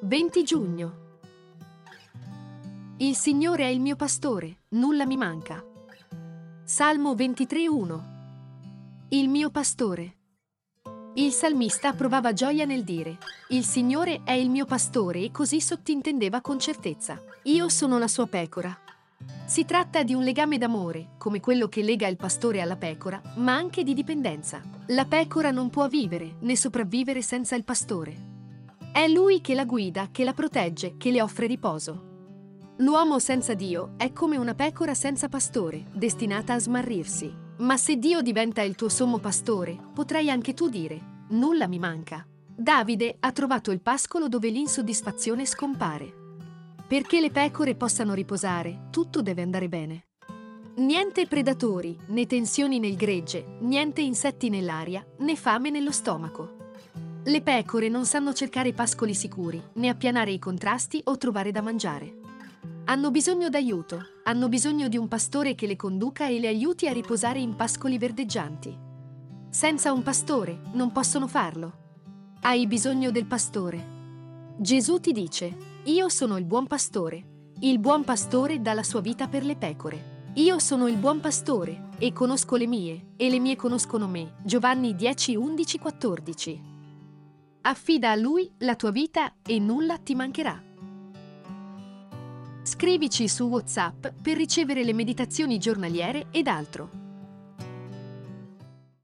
«20 giugno. Il Signore è il mio pastore, nulla mi manca». Salmo 23:1. Il mio pastore. Il salmista provava gioia nel dire, il Signore è il mio pastore e così sottintendeva con certezza, io sono la sua pecora. Si tratta di un legame d'amore, come quello che lega il pastore alla pecora, ma anche di dipendenza. La pecora non può vivere né sopravvivere senza il pastore. È lui che la guida, che la protegge, che le offre riposo. L'uomo senza Dio è come una pecora senza pastore, destinata a smarrirsi. Ma se Dio diventa il tuo sommo pastore, potrai anche tu dire, nulla mi manca. Davide ha trovato il pascolo dove l'insoddisfazione scompare. Perché le pecore possano riposare, tutto deve andare bene. Niente predatori, né tensioni nel gregge, niente insetti nell'aria, né fame nello stomaco. Le pecore non sanno cercare pascoli sicuri, né appianare i contrasti o trovare da mangiare. Hanno bisogno d'aiuto, hanno bisogno di un pastore che le conduca e le aiuti a riposare in pascoli verdeggianti. Senza un pastore non possono farlo. Hai bisogno del pastore. Gesù ti dice, io sono il buon pastore. Il buon pastore dà la sua vita per le pecore. Io sono il buon pastore e conosco le mie e le mie conoscono me. Giovanni 10, 11, 14. Affida a lui la tua vita e nulla ti mancherà. Scrivici su WhatsApp per ricevere le meditazioni giornaliere ed altro.